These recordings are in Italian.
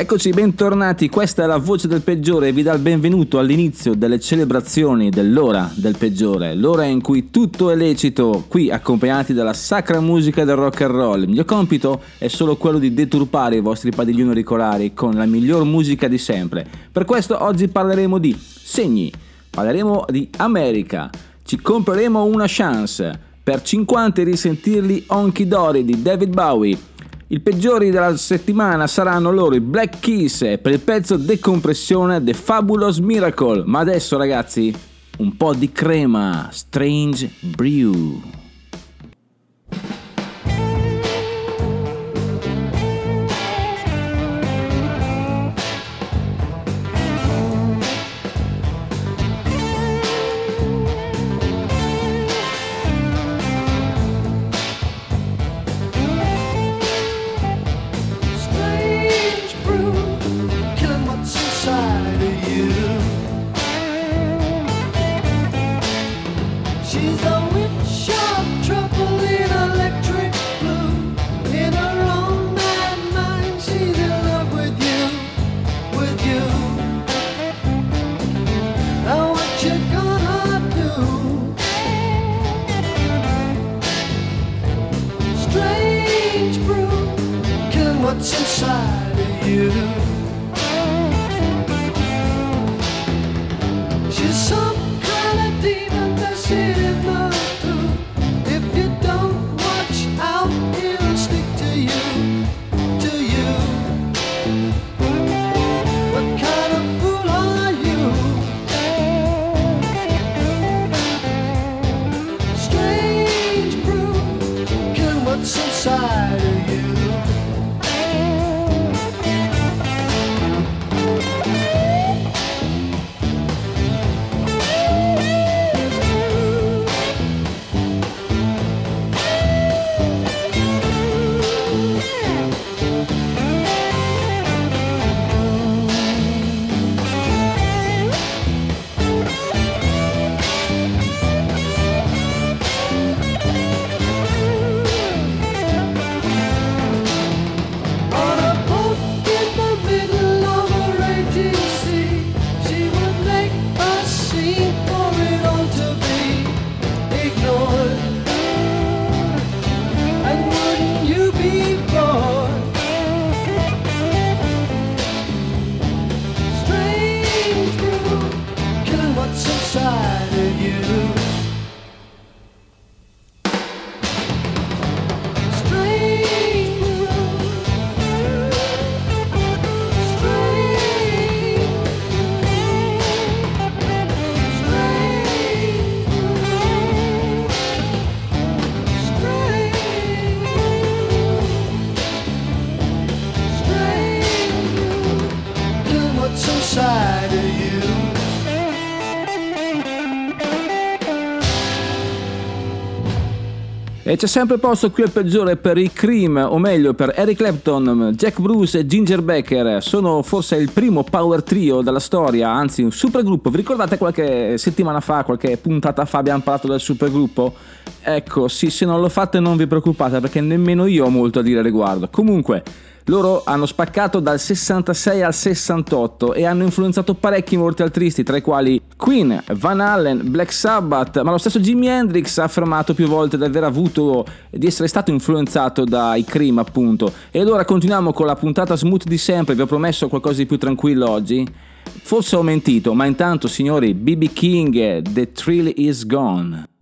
Eccoci, bentornati, questa è la voce del peggiore e vi dà il benvenuto all'inizio delle celebrazioni dell'ora del peggiore, l'ora in cui tutto è lecito, qui accompagnati dalla sacra musica del rock and roll. Il mio compito è solo quello di deturpare i vostri padiglioni auricolari con la miglior musica di sempre. Per questo oggi parleremo di segni, parleremo di America, ci compreremo una chance per 50 risentirli Honky Dory di David Bowie i peggiori della settimana saranno loro i Black Keys per il pezzo Decompressione The Fabulous Miracle. Ma adesso ragazzi, un po' di crema, Strange Brew. what's inside of you. She's some kind of demon that she E c'è sempre posto qui al peggiore per i Cream, o meglio per Eric Clapton, Jack Bruce e Ginger Becker. Sono forse il primo power trio della storia, anzi un supergruppo. Vi ricordate qualche settimana fa, qualche puntata fa abbiamo parlato del supergruppo? Ecco, sì, se non lo fate non vi preoccupate perché nemmeno io ho molto a dire a riguardo. Comunque... Loro hanno spaccato dal 66 al 68 e hanno influenzato parecchi morti altristi, tra i quali Queen, Van Allen, Black Sabbath, ma lo stesso Jimi Hendrix ha affermato più volte di aver avuto, di essere stato influenzato dai Cream appunto. E allora continuiamo con la puntata smooth di sempre, vi ho promesso qualcosa di più tranquillo oggi. Forse ho mentito, ma intanto signori, BB King, The Thrill Is Gone.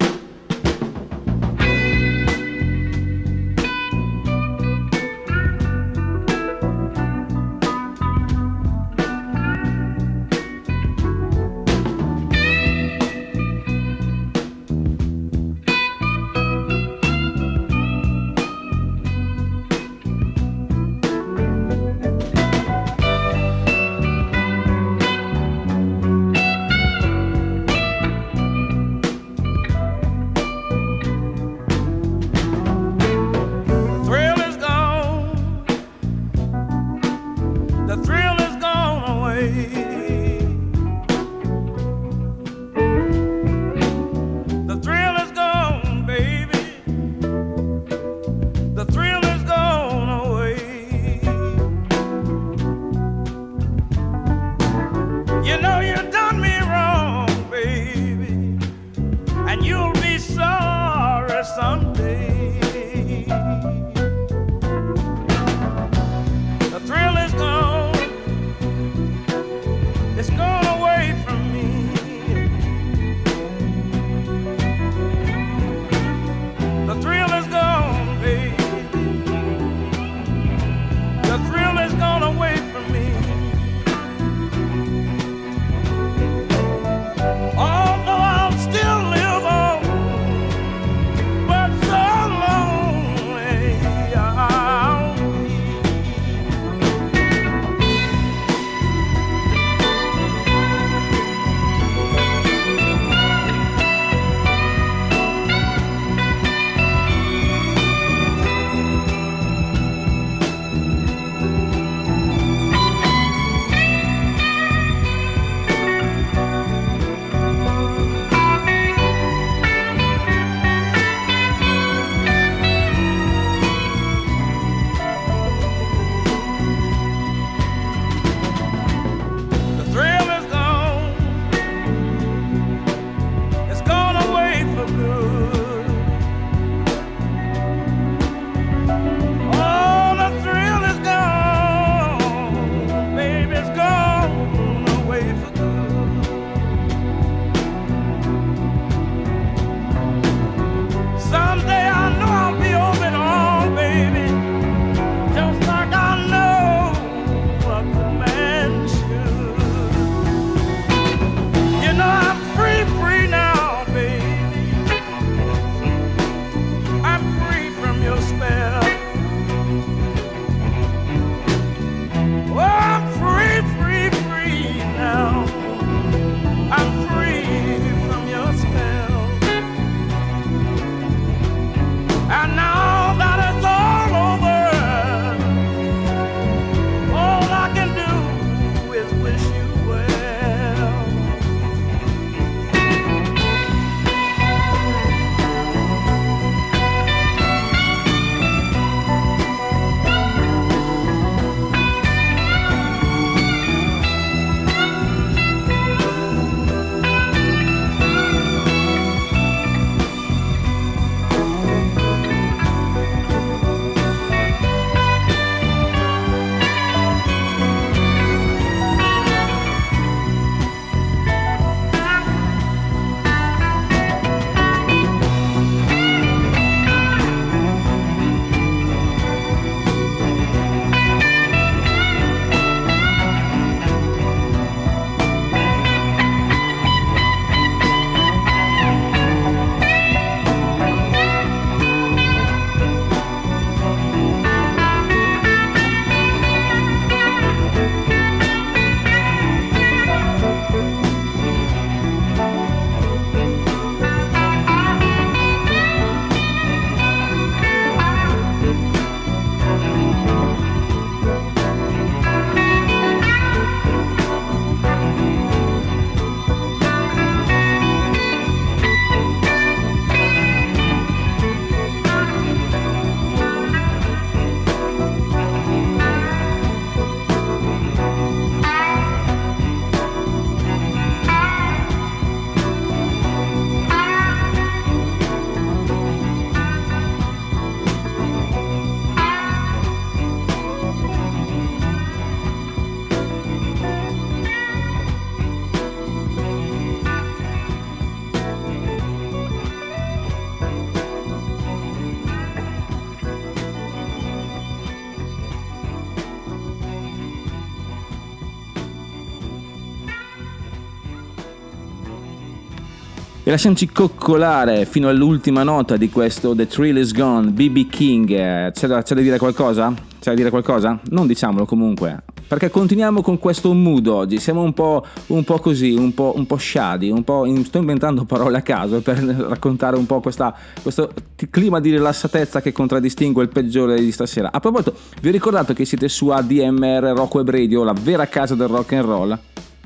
E lasciamoci coccolare fino all'ultima nota di questo The Thrill is Gone, BB King. C'è da, c'è da dire qualcosa? C'è da dire qualcosa? Non diciamolo comunque. perché continuiamo con questo mood oggi, siamo un po', un po così, un po', un po' shady, un po', sto inventando parole a caso per raccontare un po' questa, questo clima di rilassatezza che contraddistingue il peggiore di stasera. A proposito, vi ho ricordato che siete su ADMR Rock Web Radio, la vera casa del rock and roll?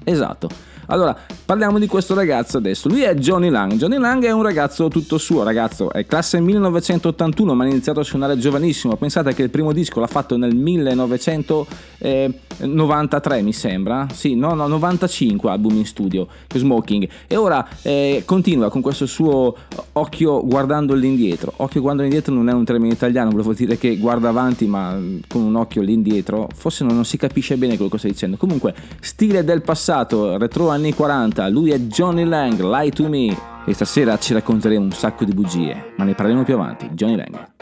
Esatto. Allora, parliamo di questo ragazzo adesso. Lui è Johnny Lang. Johnny Lang è un ragazzo tutto suo, ragazzo. È classe 1981, ma ha iniziato a suonare giovanissimo. Pensate che il primo disco l'ha fatto nel 1993, mi sembra. Sì, no, no, 95 album in studio, Smoking. E ora eh, continua con questo suo occhio guardando all'indietro. Occhio guardando all'indietro non è un termine italiano, volevo dire che guarda avanti, ma con un occhio all'indietro. Forse non, non si capisce bene quello che sto dicendo. Comunque, stile del passato, retro anni 40, lui è Johnny Lang, Lie to Me e stasera ci racconteremo un sacco di bugie, ma ne parleremo più avanti. Johnny Lang.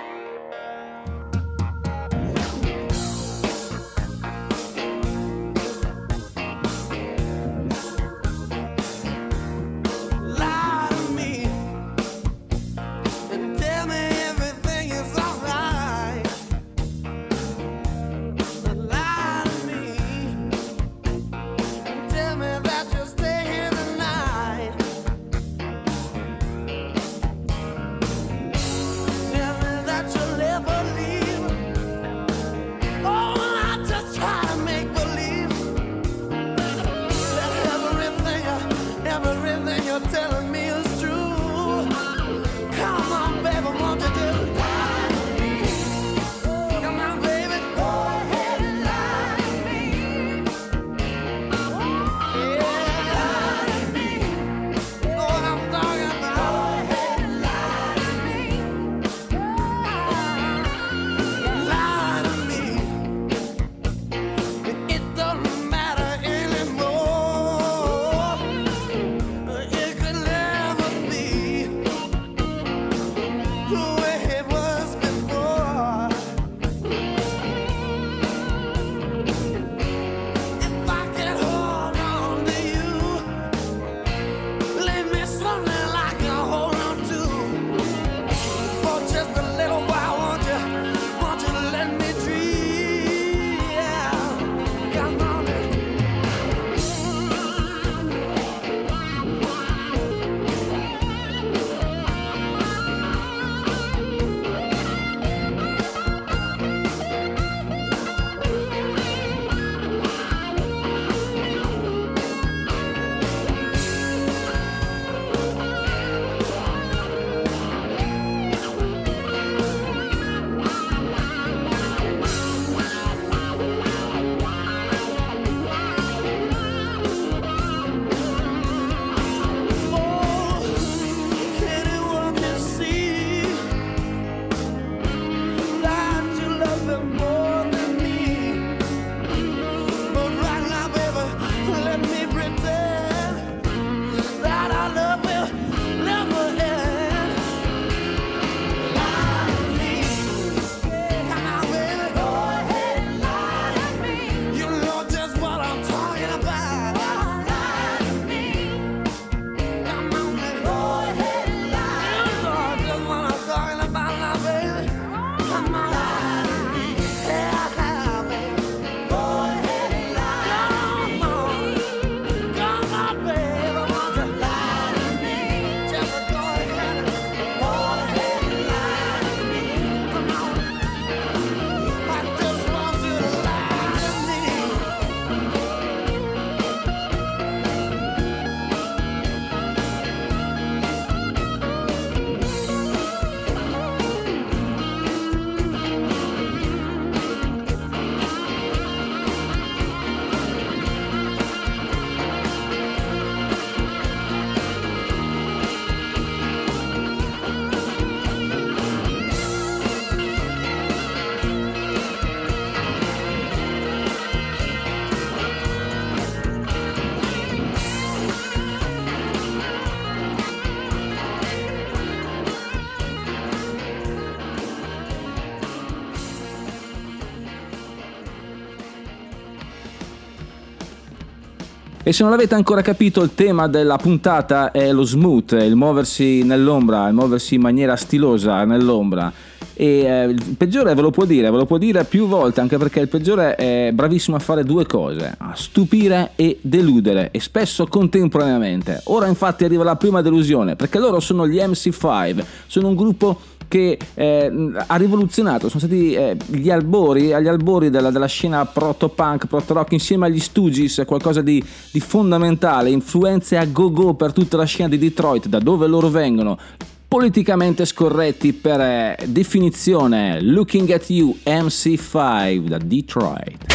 E se non l'avete ancora capito, il tema della puntata è lo smooth, il muoversi nell'ombra, il muoversi in maniera stilosa nell'ombra. E eh, il peggiore ve lo può dire, ve lo può dire più volte, anche perché il peggiore è bravissimo a fare due cose, a stupire e deludere, e spesso contemporaneamente. Ora infatti arriva la prima delusione, perché loro sono gli MC5, sono un gruppo che eh, ha rivoluzionato, sono stati eh, gli albori, agli albori della, della scena proto-punk, proto-rock insieme agli Stooges, qualcosa di, di fondamentale, influenze a go-go per tutta la scena di Detroit, da dove loro vengono, politicamente scorretti per eh, definizione Looking at You MC5 da Detroit.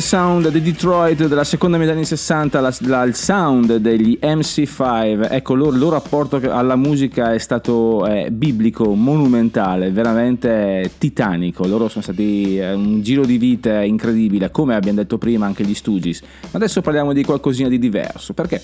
Sound di Detroit della seconda metà anni 60, la, la, il sound degli MC5. Ecco, il loro, loro rapporto alla musica è stato eh, biblico, monumentale, veramente titanico. Loro sono stati eh, un giro di vita incredibile, come abbiamo detto prima anche gli Stooges. Adesso parliamo di qualcosina di diverso, perché?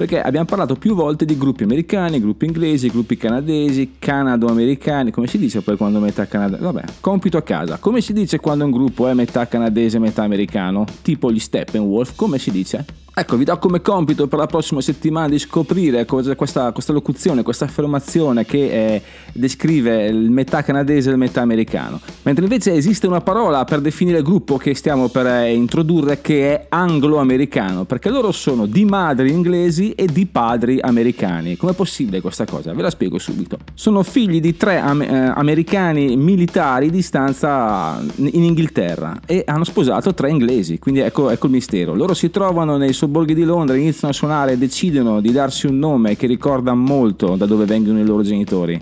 Perché abbiamo parlato più volte di gruppi americani, gruppi inglesi, gruppi canadesi, canado-americani, come si dice poi quando metà canadese? Vabbè, compito a casa. Come si dice quando un gruppo è metà canadese metà americano? Tipo gli Steppenwolf, come si dice? Ecco, vi do come compito per la prossima settimana di scoprire questa, questa, locuzione, questa affermazione che eh, descrive il metà canadese e il metà americano. Mentre invece esiste una parola per definire il gruppo che stiamo per eh, introdurre che è anglo-americano, perché loro sono di madri inglesi e di padri americani. Com'è possibile questa cosa? Ve la spiego subito. Sono figli di tre am- eh, americani militari di stanza in Inghilterra e hanno sposato tre inglesi, quindi ecco, ecco il mistero. Loro si trovano nei sobborghi di Londra, iniziano a suonare e decidono di darsi un nome che ricorda molto da dove vengono i loro genitori,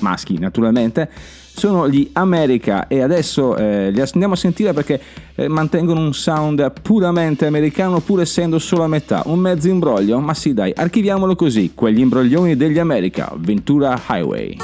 maschi naturalmente, sono gli America e adesso eh, li andiamo a sentire perché eh, mantengono un sound puramente americano pur essendo solo a metà, un mezzo imbroglio, ma sì dai, archiviamolo così, quegli imbroglioni degli America, Ventura Highway.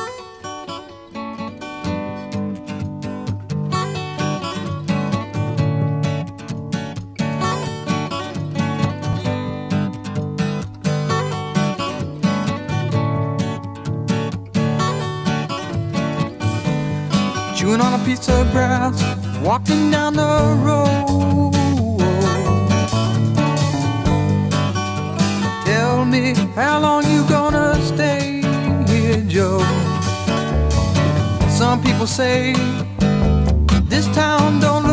walking down the road. Tell me how long you gonna stay here, Joe. Some people say this town don't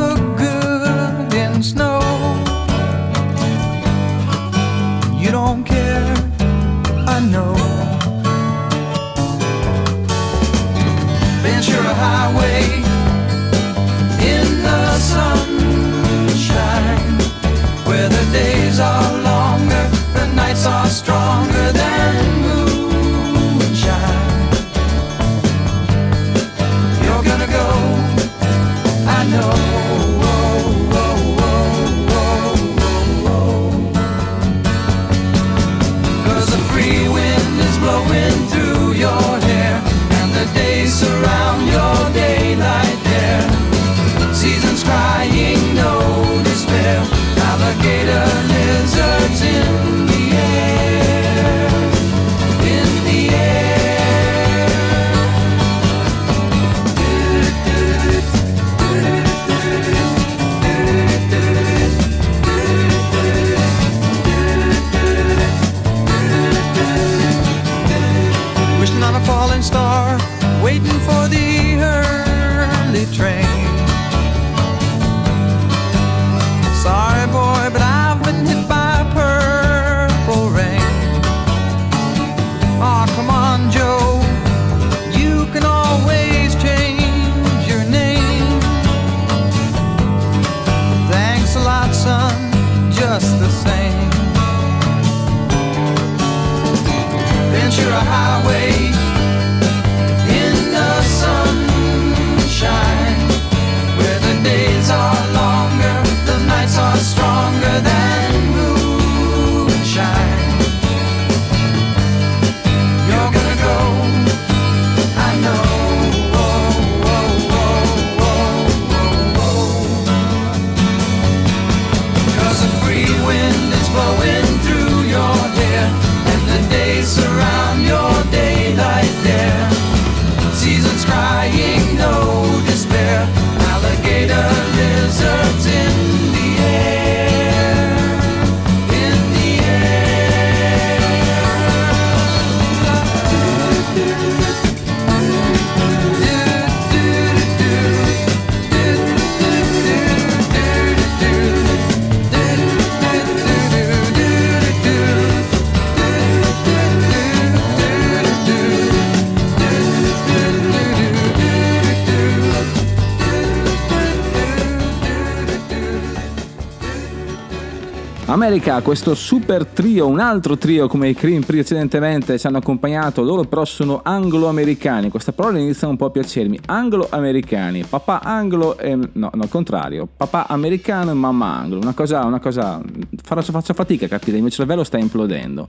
America, questo super trio, un altro trio come i Cream precedentemente ci hanno accompagnato, loro però sono anglo-americani, questa parola inizia un po' a piacermi, anglo-americani, papà anglo, e, no, no, contrario, papà americano e mamma anglo, una cosa, una cosa, faccio fatica a capire, il mio cervello sta implodendo,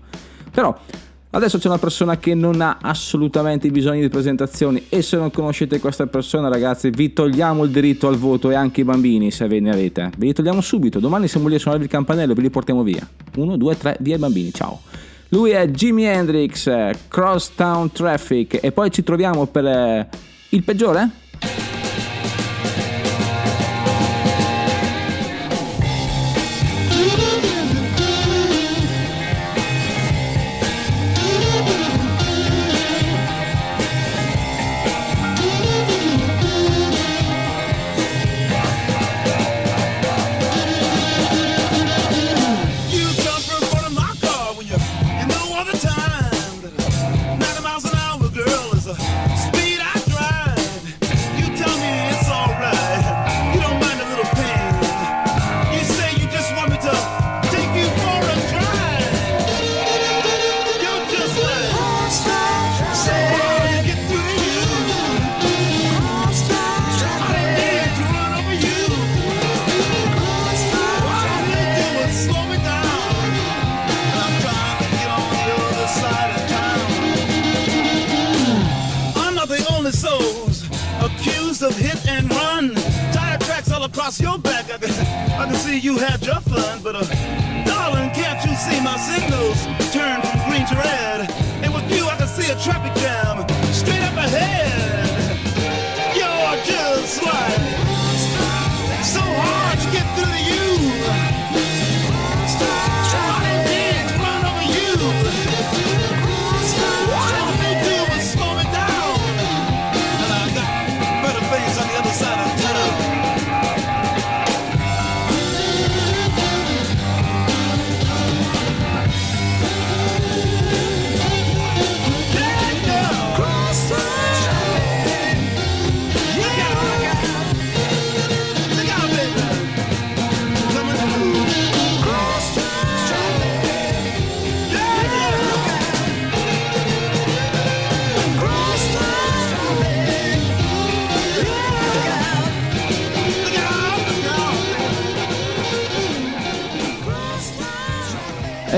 però Adesso c'è una persona che non ha assolutamente bisogno di presentazioni e se non conoscete questa persona ragazzi vi togliamo il diritto al voto e anche i bambini se ve ne avete. Ve li togliamo subito, domani siamo lì a suonare il campanello e ve li portiamo via. 1, 2, 3, via i bambini, ciao. Lui è Jimi Hendrix, eh, Crosstown Traffic e poi ci troviamo per eh, il peggiore?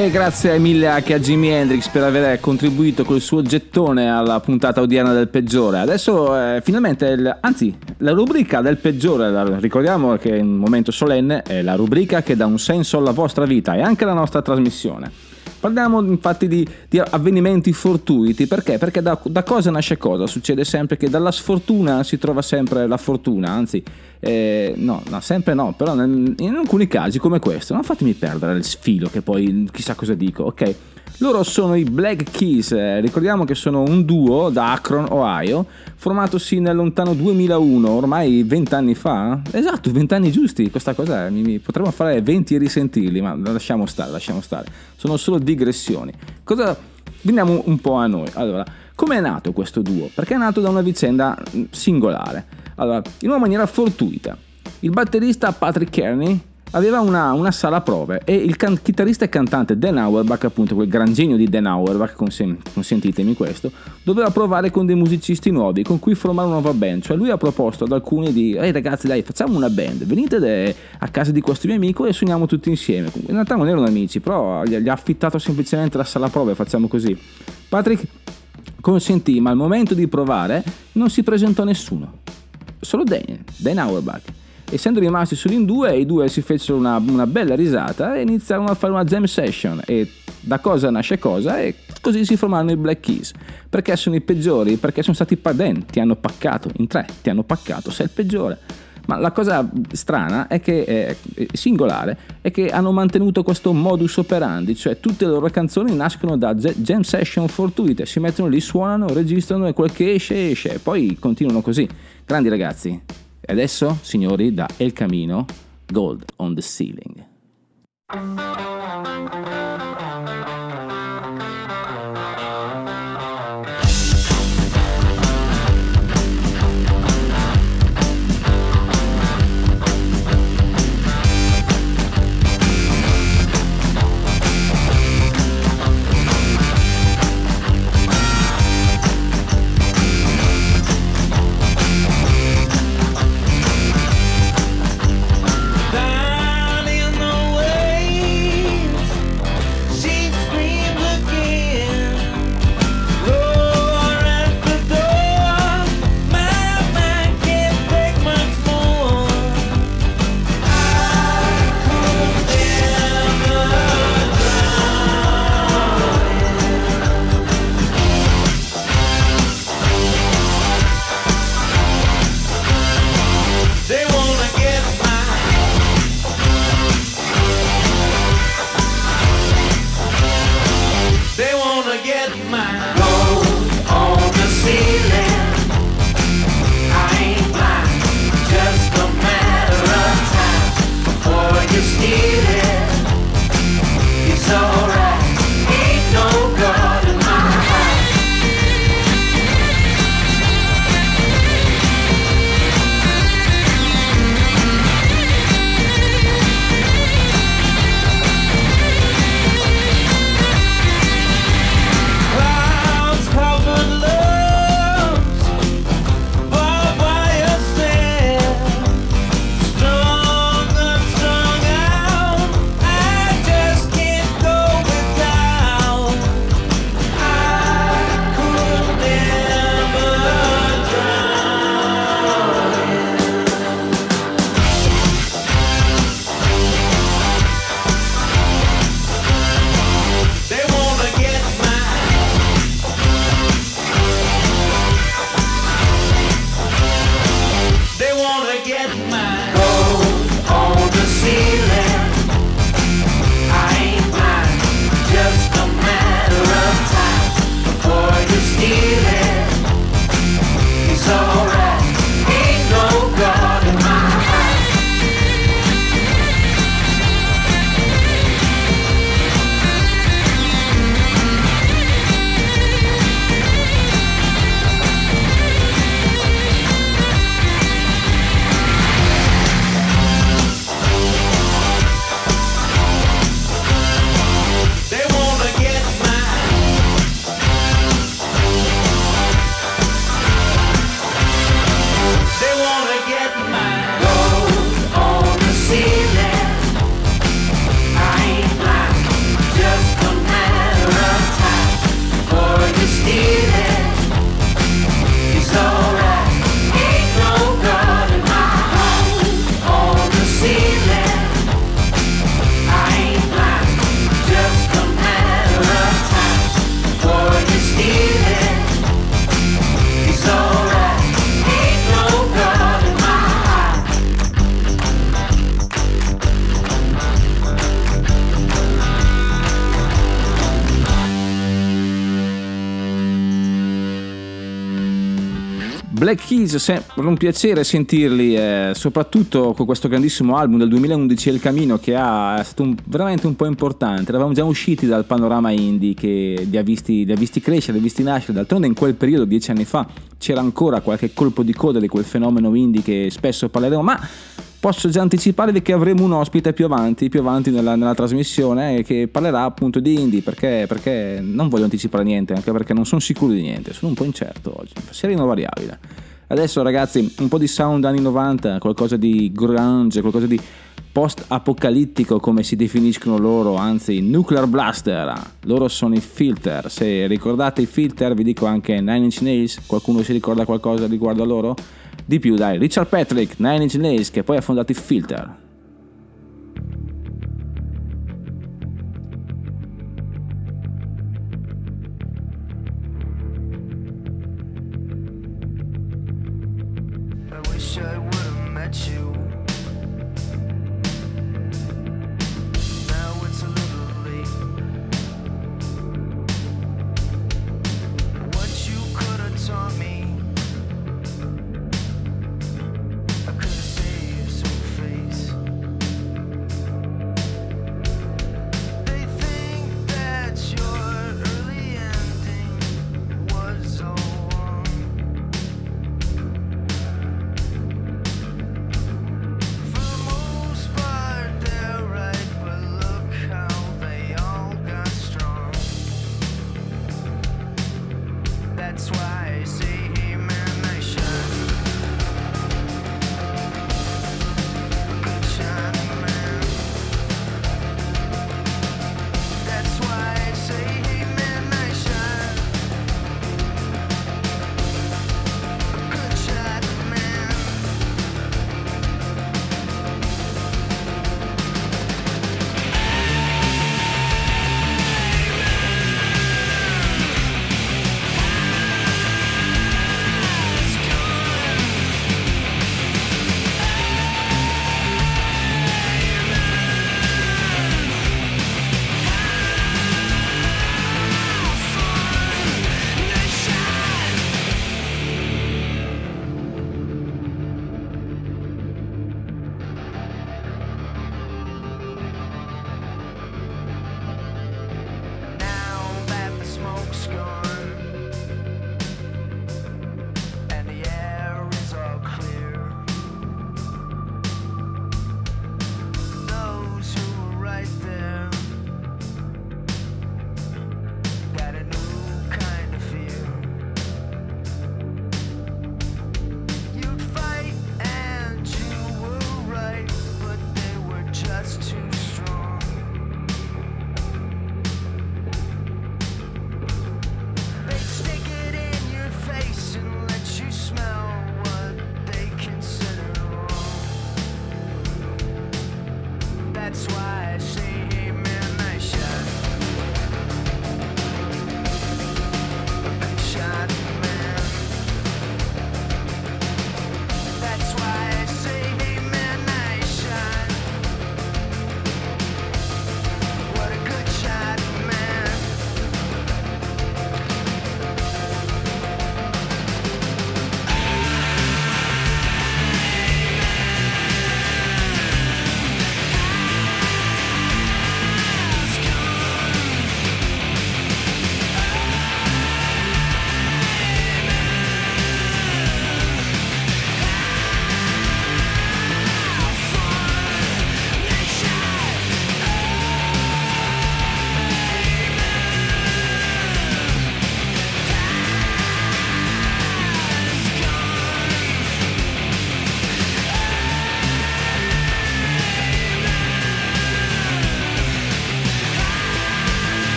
E grazie mille anche a Jimi Hendrix per aver contribuito col suo gettone alla puntata odierna del peggiore. Adesso eh, finalmente, il, anzi, la rubrica del peggiore, la, ricordiamo che è un momento solenne, è la rubrica che dà un senso alla vostra vita e anche alla nostra trasmissione. Parliamo infatti di, di avvenimenti fortuiti, perché? Perché da, da, cosa nasce cosa? Succede sempre che dalla sfortuna si trova sempre la fortuna, anzi, eh, no, no, sempre no, però in, in alcuni casi come questo, non fatemi perdere il filo che poi chissà cosa dico, ok? Loro sono i Black Keys, eh, ricordiamo che sono un duo da Akron, Ohio, formatosi nel lontano 2001, ormai 20 anni fa. Esatto, 20 anni giusti, questa cosa mi, mi, potremmo fare 20 e risentirli, ma lasciamo stare, lasciamo stare. Sono solo digressioni. Cosa... Veniamo un po' a noi. Allora, come è nato questo duo? Perché è nato da una vicenda mm, singolare. Allora, in una maniera fortuita. Il batterista Patrick Kearney aveva una, una, sala prove e il can- chitarrista e cantante Dan Auerbach, appunto quel gran genio di Dan Auerbach, consen- consentitemi questo, doveva provare con dei musicisti nuovi con cui formare una nuova band. Cioè lui ha proposto ad alcuni di, ehi ragazzi dai facciamo una band, venite de- a casa di questo mio amico e suoniamo tutti insieme. In realtà non erano amici, però gli, ha affittato semplicemente la sala prove, facciamo così. Patrick consentì, ma al momento di provare non si presentò nessuno. Solo Dan, Dan Auerbach essendo rimasti solo in due, i due si fecero una, una, bella risata e iniziarono a fare una jam session e da cosa nasce cosa e così si formarono i Black Keys. Perché sono i peggiori? Perché sono stati padenti, ti hanno paccato, in tre ti hanno paccato, sei il peggiore. Ma la cosa strana è che, è singolare, è che hanno mantenuto questo modus operandi, cioè tutte le loro canzoni nascono da jam session fortuite, si mettono lì, suonano, registrano e quel che esce esce, e poi continuano così. Grandi ragazzi. E adesso, signori, da El Camino, Gold on the Ceiling. my Keys, sempre un piacere sentirli, eh, soprattutto con questo grandissimo album del 2011 El Camino che ha, è stato un, veramente un po' importante. Eravamo già usciti dal panorama indie che li ha, visti, li ha visti crescere, li ha visti nascere. D'altronde in quel periodo, dieci anni fa, c'era ancora qualche colpo di coda di quel fenomeno indie che spesso parleremo, ma posso già anticiparvi che avremo un ospite più avanti, più avanti nella, nella trasmissione che parlerà appunto di indie perché, perché, non voglio anticipare niente, anche perché non sono sicuro di niente, sono un po' incerto oggi, sereno variabile. Adesso ragazzi un po' di sound anni 90, qualcosa di grunge, qualcosa di post-apocalittico come si definiscono loro, anzi nuclear blaster, loro sono i filter, se ricordate i filter vi dico anche Nine Inch Nails, qualcuno si ricorda qualcosa riguardo a loro? Di più dai, Richard Patrick, Nine Inch Nails che poi ha fondato i Filter.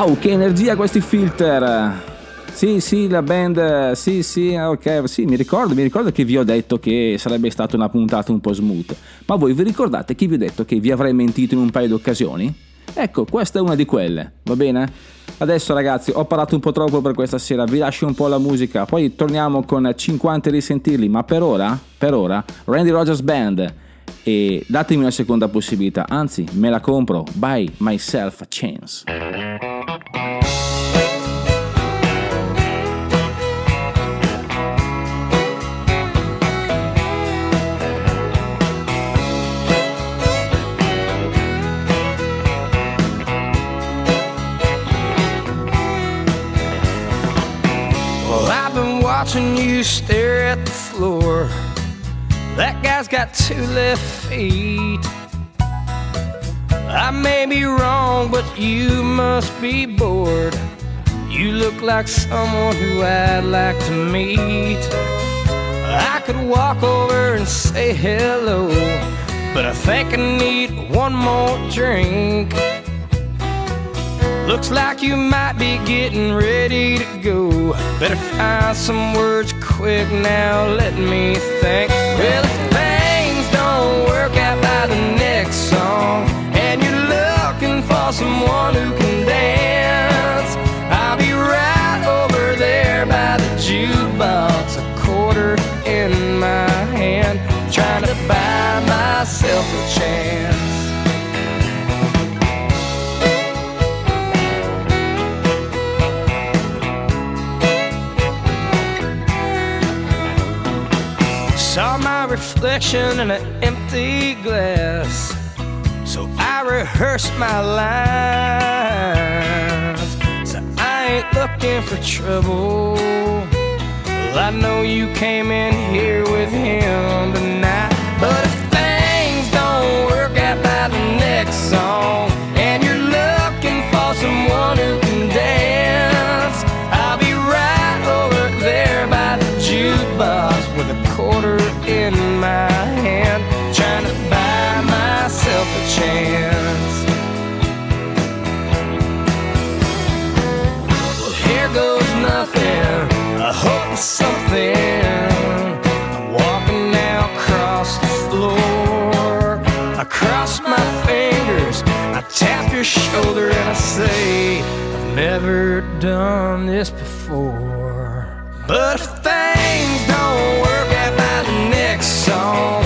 Wow, che energia questi filter! Sì, sì, la band, sì, sì, ok, sì, mi ricordo, mi ricordo che vi ho detto che sarebbe stata una puntata un po' smooth, ma voi vi ricordate che vi ho detto che vi avrei mentito in un paio di occasioni? Ecco, questa è una di quelle, va bene? Adesso ragazzi, ho parlato un po' troppo per questa sera, vi lascio un po' la musica, poi torniamo con 50 risentirli, ma per ora, per ora, Randy Rogers Band e datemi una seconda possibilità, anzi, me la compro, buy myself a chance. Watching you stare at the floor. That guy's got two left feet. I may be wrong, but you must be bored. You look like someone who I'd like to meet. I could walk over and say hello, but I think I need one more drink. Looks like you might be getting ready to go. Better find some words quick now, let me think. Well, if things don't work out by the next song, and you're looking for someone who can dance, I'll be right over there by the jukebox, a quarter in my hand, trying to buy myself a chance. Reflection in an empty glass. So I rehearsed my lines. So I ain't looking for trouble. Well, I know you came in here with him tonight. But if things don't work out by the next song, and you're looking for someone who your shoulder and I say, I've never done this before. But if things don't work out by the next song,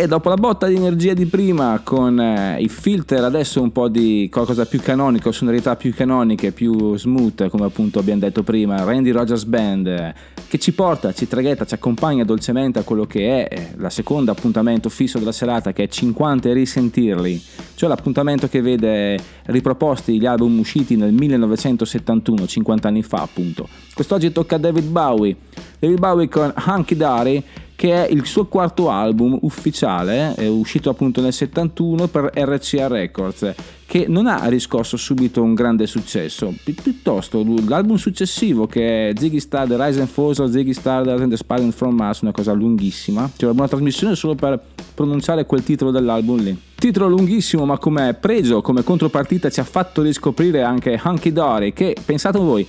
E dopo la botta di energia di prima con eh, i filter adesso un po' di qualcosa più canonico, sonorità più canoniche, più smooth come appunto abbiamo detto prima, Randy Rogers Band eh, che ci porta, ci traghetta, ci accompagna dolcemente a quello che è eh, la seconda appuntamento fisso della serata che è 50 e risentirli, cioè l'appuntamento che vede riproposti gli album usciti nel 1971, 50 anni fa appunto. Quest'oggi tocca a David Bowie, David Bowie con Hunky Dory che è il suo quarto album ufficiale, uscito appunto nel 71 per RCA Records, che non ha riscosso subito un grande successo. Pi- piuttosto l'album successivo che è Ziggy Stardust Rise and Falls Ziggy Stardust and the Spider from Mars, una cosa lunghissima. C'è una trasmissione solo per pronunciare quel titolo dell'album lì. Titolo lunghissimo, ma come pregio, come contropartita ci ha fatto riscoprire anche Hunky Dory, che pensate voi,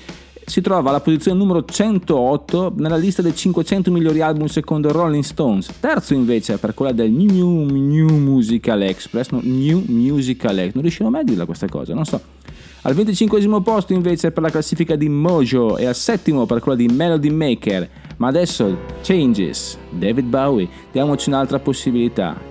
si trova alla posizione numero 108 nella lista dei 500 migliori album secondo Rolling Stones. Terzo invece per quella del New, New Musical Express, no, New Musical Express, non riuscivo mai a dirla questa cosa, non so. Al 25 posto invece per la classifica di Mojo e al settimo per quella di Melody Maker. Ma adesso Changes, David Bowie, diamoci un'altra possibilità.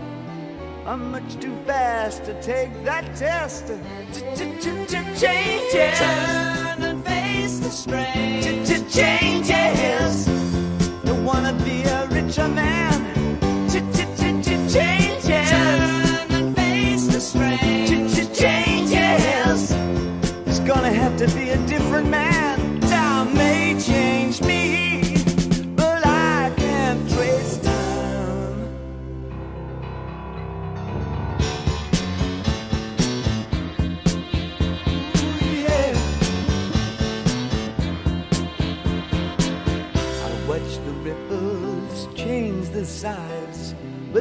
I'm much too fast to take that test. Changes. Turn and face the strain. Changes. Don't wanna be a richer man.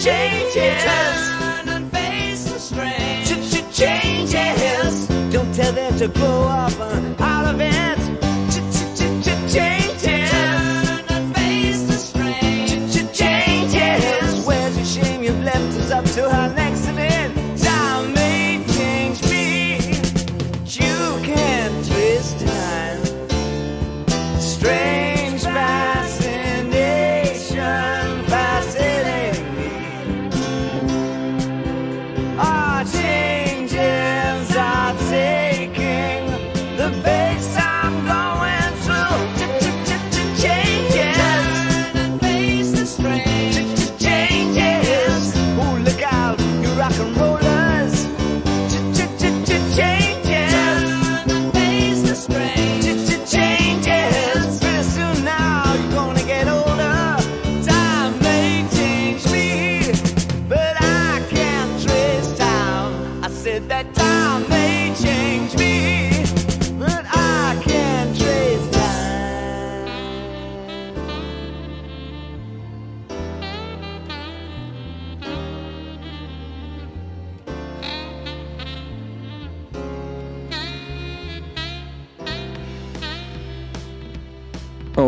Changes. Turn and face the strain. Changes. Don't tell them to grow up uh, out of it. Changes. Turn and face the strain. Changes. Where's your shame? You've left us up to our next event. Time may change me. You can't twist time. Strange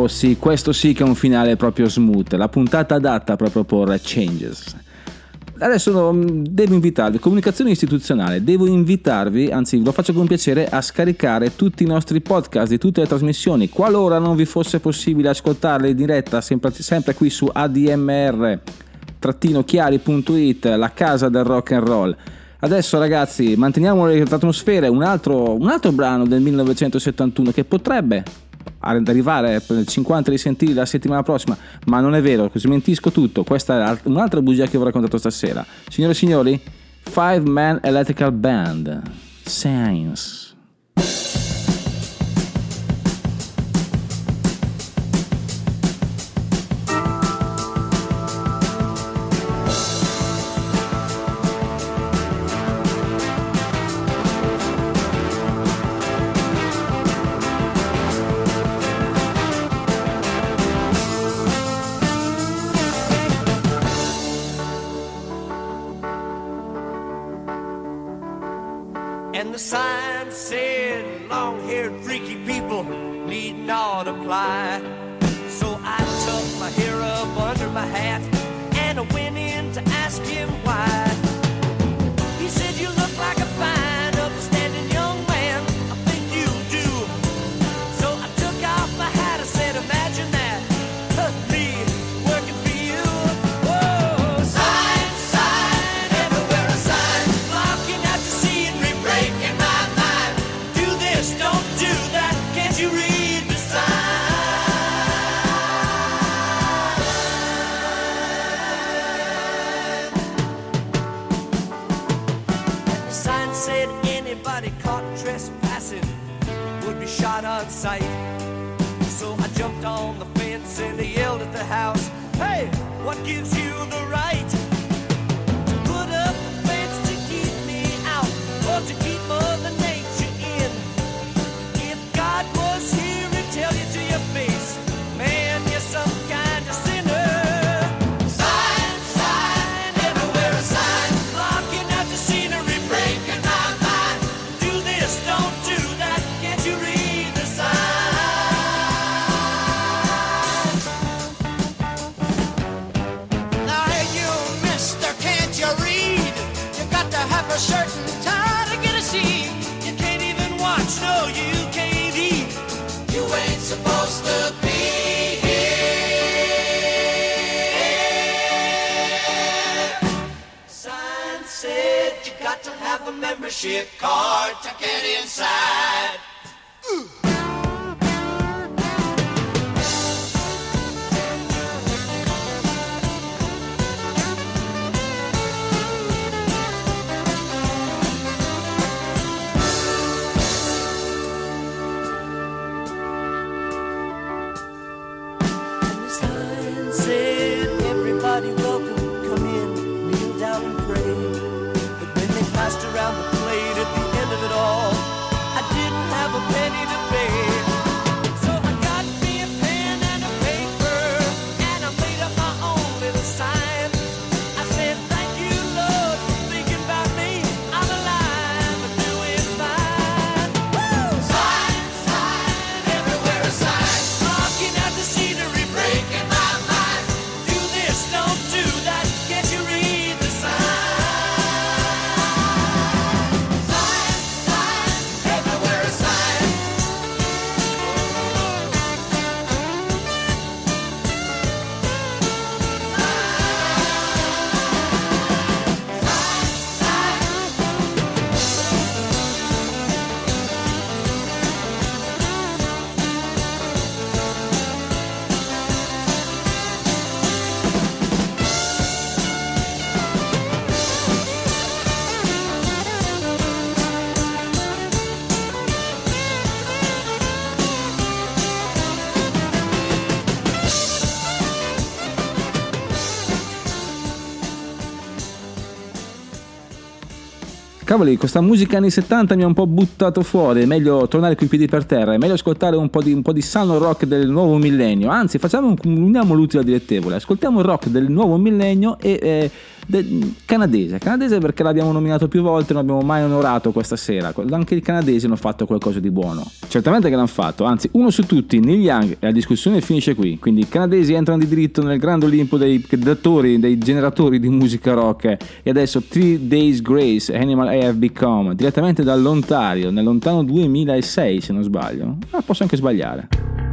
Sì, questo sì che è un finale proprio smooth, la puntata adatta proprio per Changes. Adesso mm, devo invitarvi, comunicazione istituzionale, devo invitarvi, anzi lo faccio con piacere, a scaricare tutti i nostri podcast di tutte le trasmissioni, qualora non vi fosse possibile ascoltarle in diretta, sempre, sempre qui su admr-chiari.it, la casa del rock and roll. Adesso ragazzi, manteniamo l'atmosfera, un altro, un altro brano del 1971 che potrebbe ad arrivare il 50 risentiti la settimana prossima, ma non è vero, smentisco tutto. Questa è alt- un'altra bugia che vi ho raccontato stasera. Signore e signori, Five Man Electrical Band, Science. membership card to get inside. Ooh. cavoli, questa musica anni 70 mi ha un po' buttato fuori, è meglio tornare con i piedi per terra, è meglio ascoltare un po' di, un po di sano rock del nuovo millennio. Anzi, facciamo, uniamo l'utile al ascoltiamo il rock del nuovo millennio e... Eh, de- canadese. Canadese perché l'abbiamo nominato più volte, non abbiamo mai onorato questa sera. Anche i canadesi hanno fatto qualcosa di buono. Certamente che l'hanno fatto, anzi uno su tutti, Neil Young, e la discussione finisce qui. Quindi i canadesi entrano di diritto nel grande Olimpo dei datori, dei generatori di musica rock. E adesso Three Days Grace, Animal I Have Become, direttamente dall'Ontario, nel lontano 2006 se non sbaglio. Ma ah, posso anche sbagliare.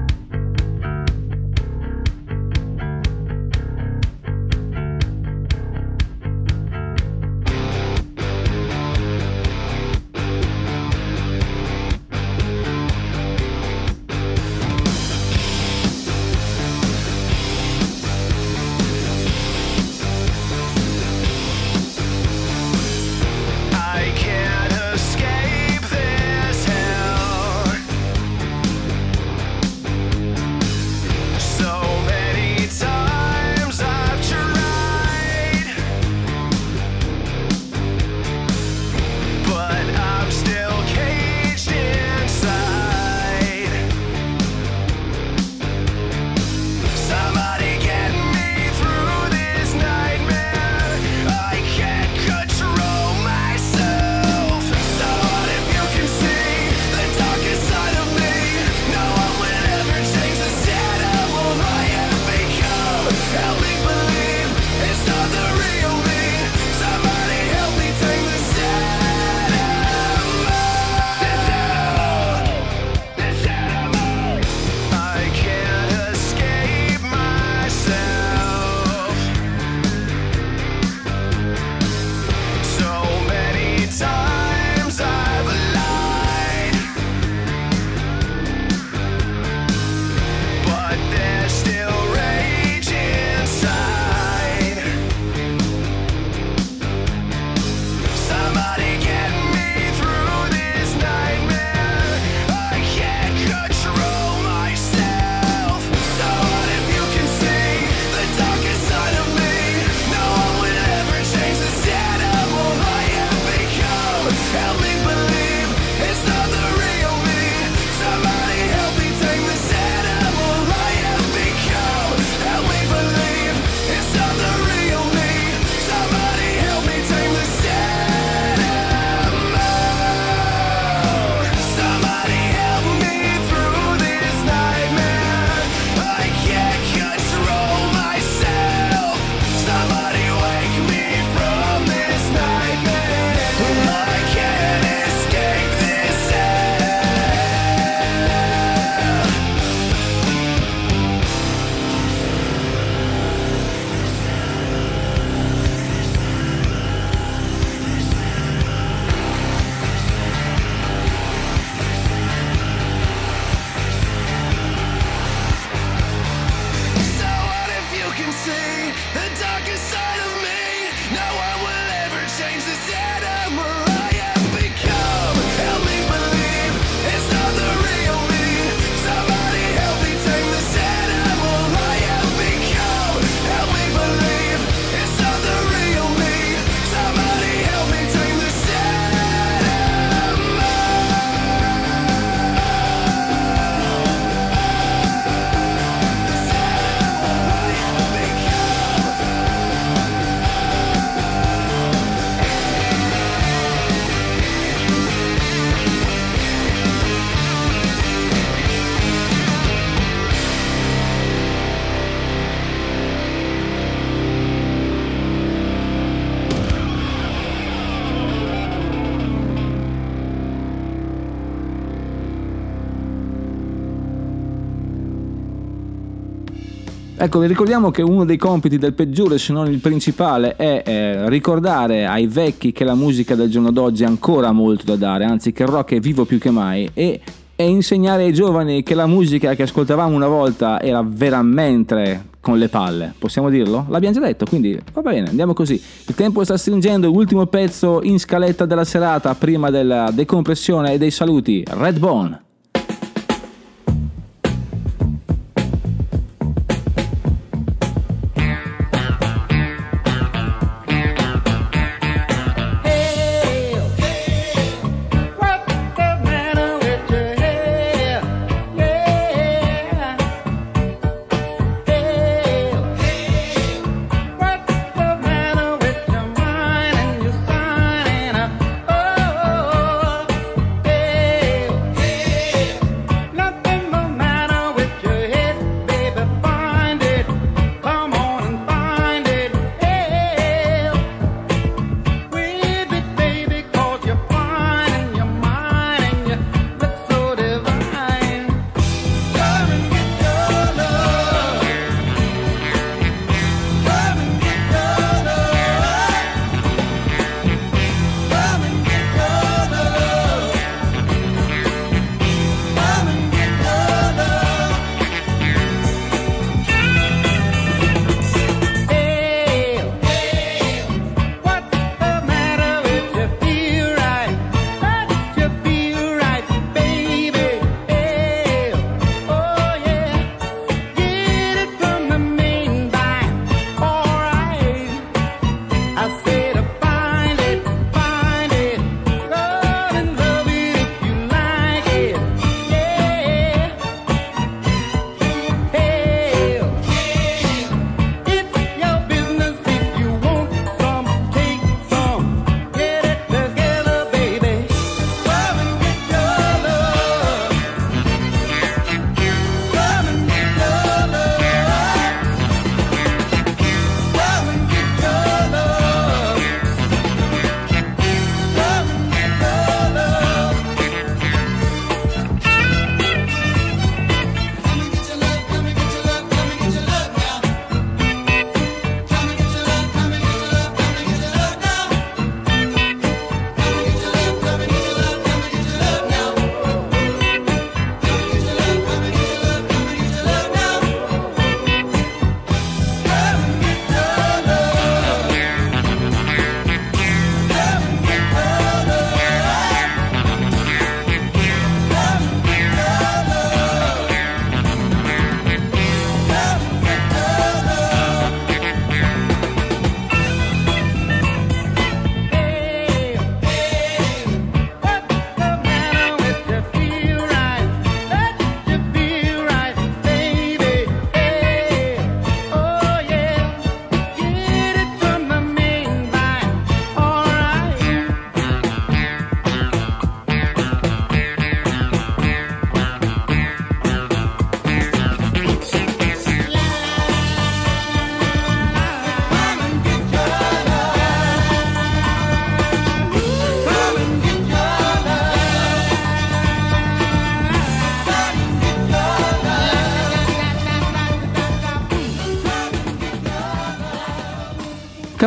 Ecco, vi ricordiamo che uno dei compiti del peggiore, se non il principale, è eh, ricordare ai vecchi che la musica del giorno d'oggi ha ancora molto da dare, anzi che il rock è vivo più che mai e, e insegnare ai giovani che la musica che ascoltavamo una volta era veramente con le palle, possiamo dirlo? L'abbiamo già detto, quindi va bene, andiamo così. Il tempo sta stringendo, ultimo pezzo in scaletta della serata prima della decompressione e dei saluti, Redbone. What's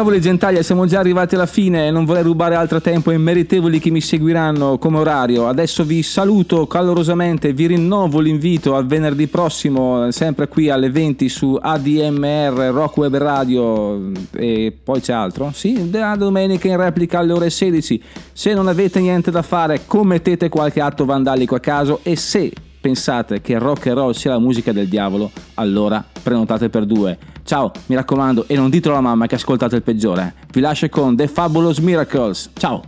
Cavoli gentaglia, siamo già arrivati alla fine non vorrei rubare altro tempo ai meritevoli che mi seguiranno come orario. Adesso vi saluto calorosamente, vi rinnovo l'invito al venerdì prossimo, sempre qui alle 20 su ADMR Rock Web Radio e poi c'è altro? Sì, da domenica in replica alle ore 16. Se non avete niente da fare, commettete qualche atto vandalico a caso e se pensate che rock and roll sia la musica del diavolo, allora prenotate per due. Ciao, mi raccomando, e non ditelo alla mamma che ascoltate il peggiore. Vi lascio con The Fabulous Miracles. Ciao!